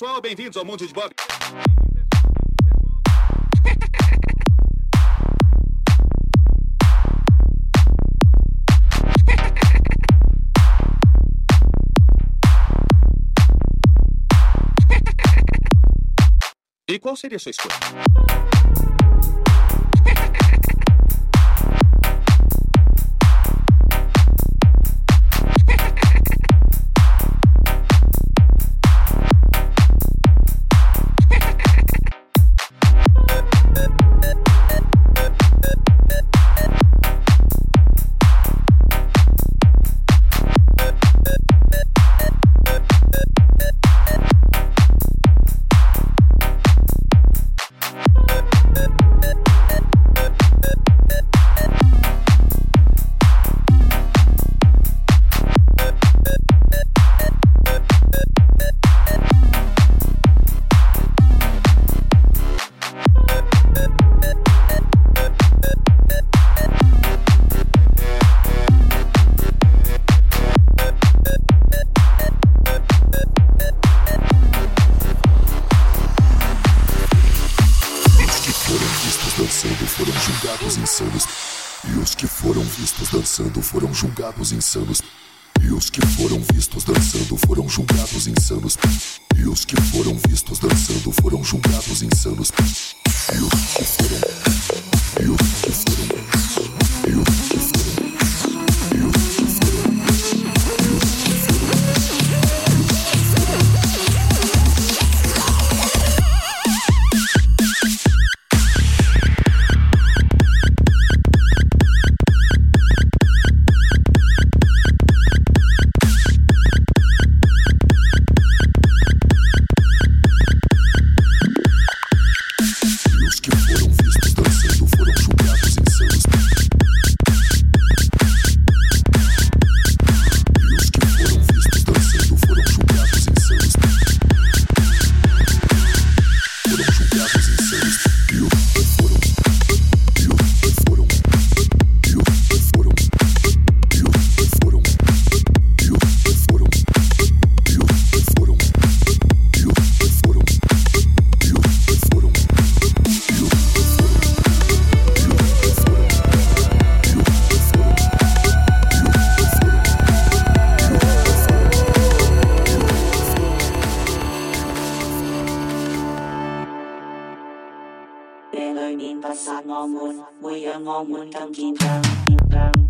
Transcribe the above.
pessoal, bem-vindos ao Mundo de Bob. E qual seria a sua escolha? Julgados insanos. E os que foram vistos dançando foram julgados insanos. E os que foram vistos dançando foram julgados insanos. E os que foram. E os que foram. E 让我们更健康。